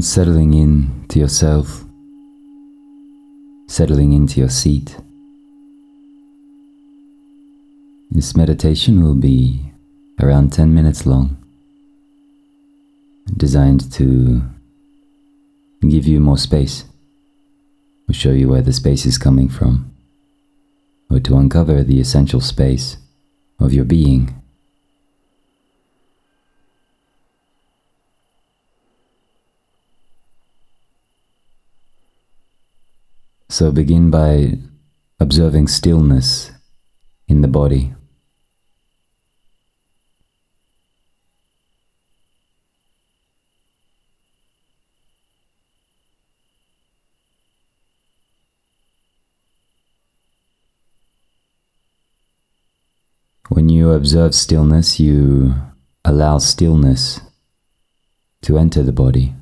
Settling in to yourself, settling into your seat. This meditation will be around 10 minutes long, designed to give you more space, or show you where the space is coming from, or to uncover the essential space of your being. So begin by observing stillness in the body. When you observe stillness, you allow stillness to enter the body.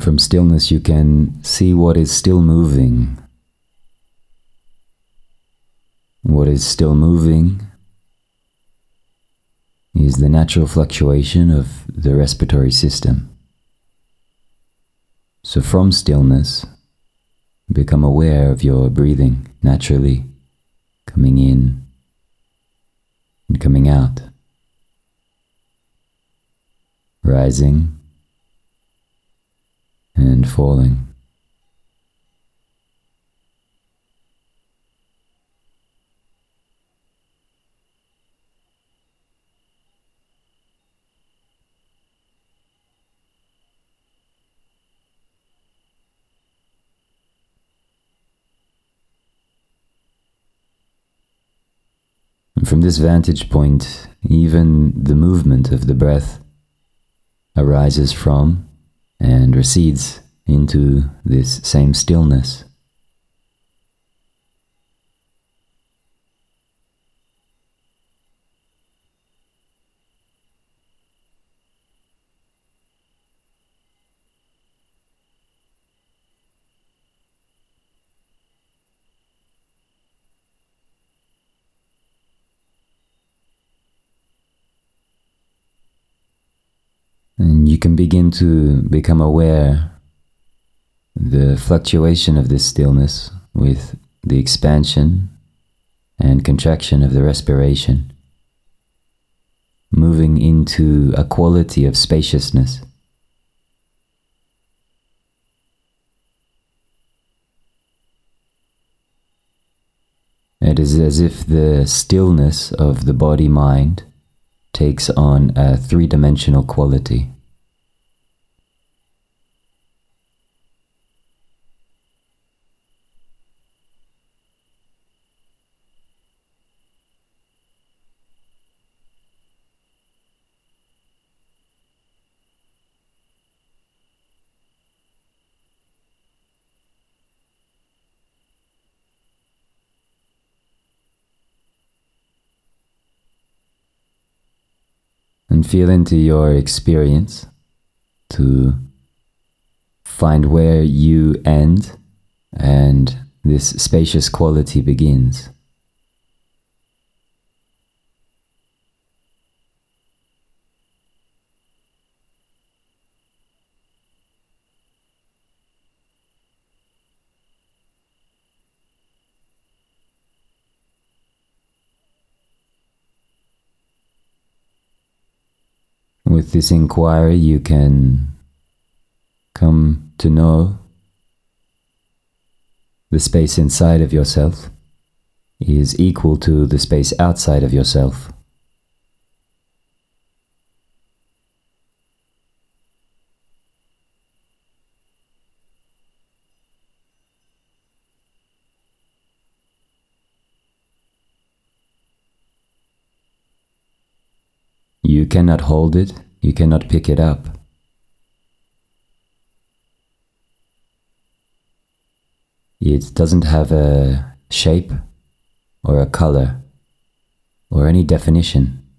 From stillness, you can see what is still moving. What is still moving is the natural fluctuation of the respiratory system. So, from stillness, become aware of your breathing naturally coming in and coming out, rising and falling. From this vantage point, even the movement of the breath arises from and recedes into this same stillness. And you can begin to become aware the fluctuation of this stillness with the expansion and contraction of the respiration, moving into a quality of spaciousness. It is as if the stillness of the body mind takes on a three dimensional quality. And feel into your experience to find where you end and this spacious quality begins. With this inquiry, you can come to know the space inside of yourself is equal to the space outside of yourself. You cannot hold it, you cannot pick it up. It doesn't have a shape or a color or any definition.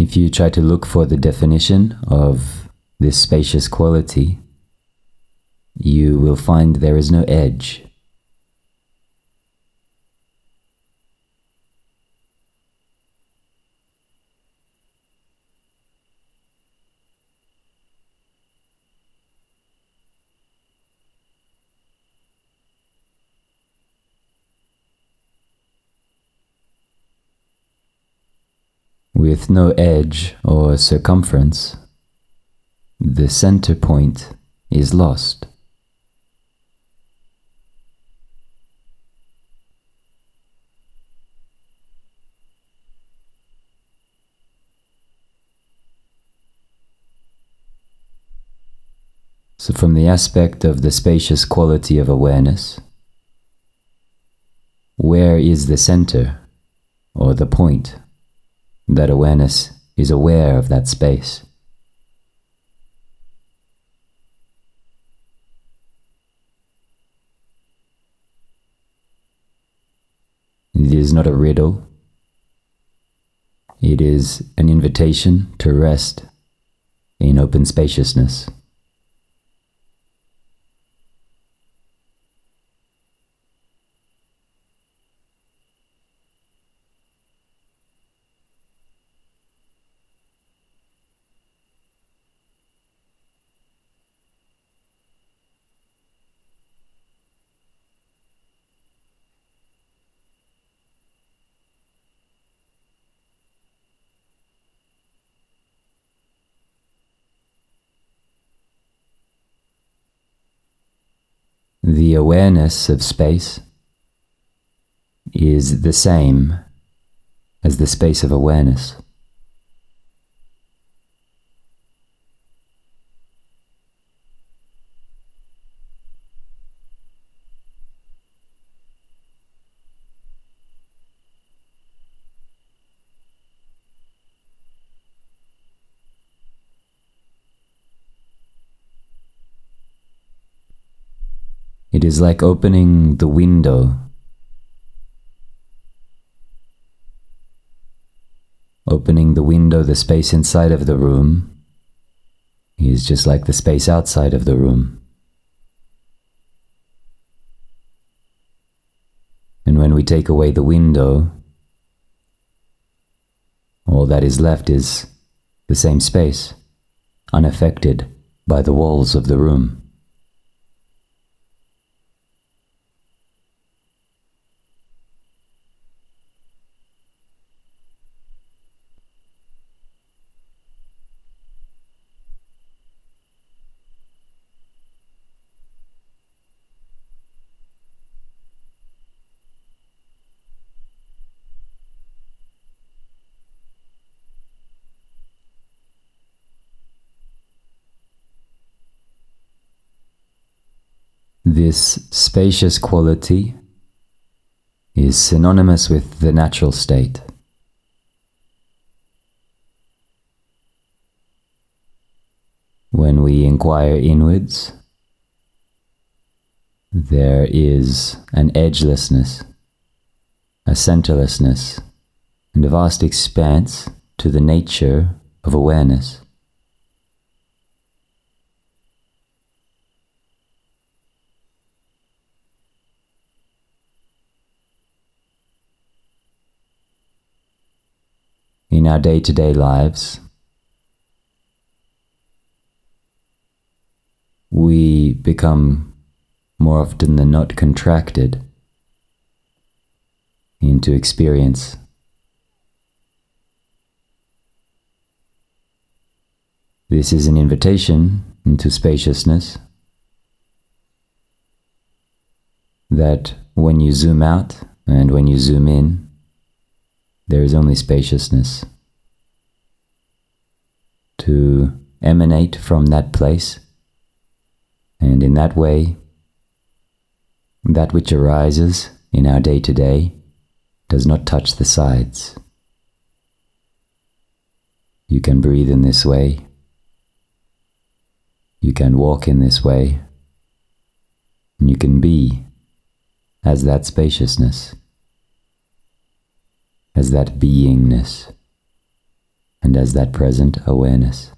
If you try to look for the definition of this spacious quality, you will find there is no edge. With no edge or circumference, the center point is lost. So, from the aspect of the spacious quality of awareness, where is the center or the point? That awareness is aware of that space. It is not a riddle. It is an invitation to rest in open spaciousness. The awareness of space is the same as the space of awareness. It is like opening the window. Opening the window, the space inside of the room is just like the space outside of the room. And when we take away the window, all that is left is the same space, unaffected by the walls of the room. This spacious quality is synonymous with the natural state. When we inquire inwards, there is an edgelessness, a centerlessness, and a vast expanse to the nature of awareness. In our day to day lives, we become more often than not contracted into experience. This is an invitation into spaciousness that when you zoom out and when you zoom in, there is only spaciousness. To emanate from that place, and in that way, that which arises in our day to day does not touch the sides. You can breathe in this way. You can walk in this way. And you can be as that spaciousness as that beingness. and as that present awareness.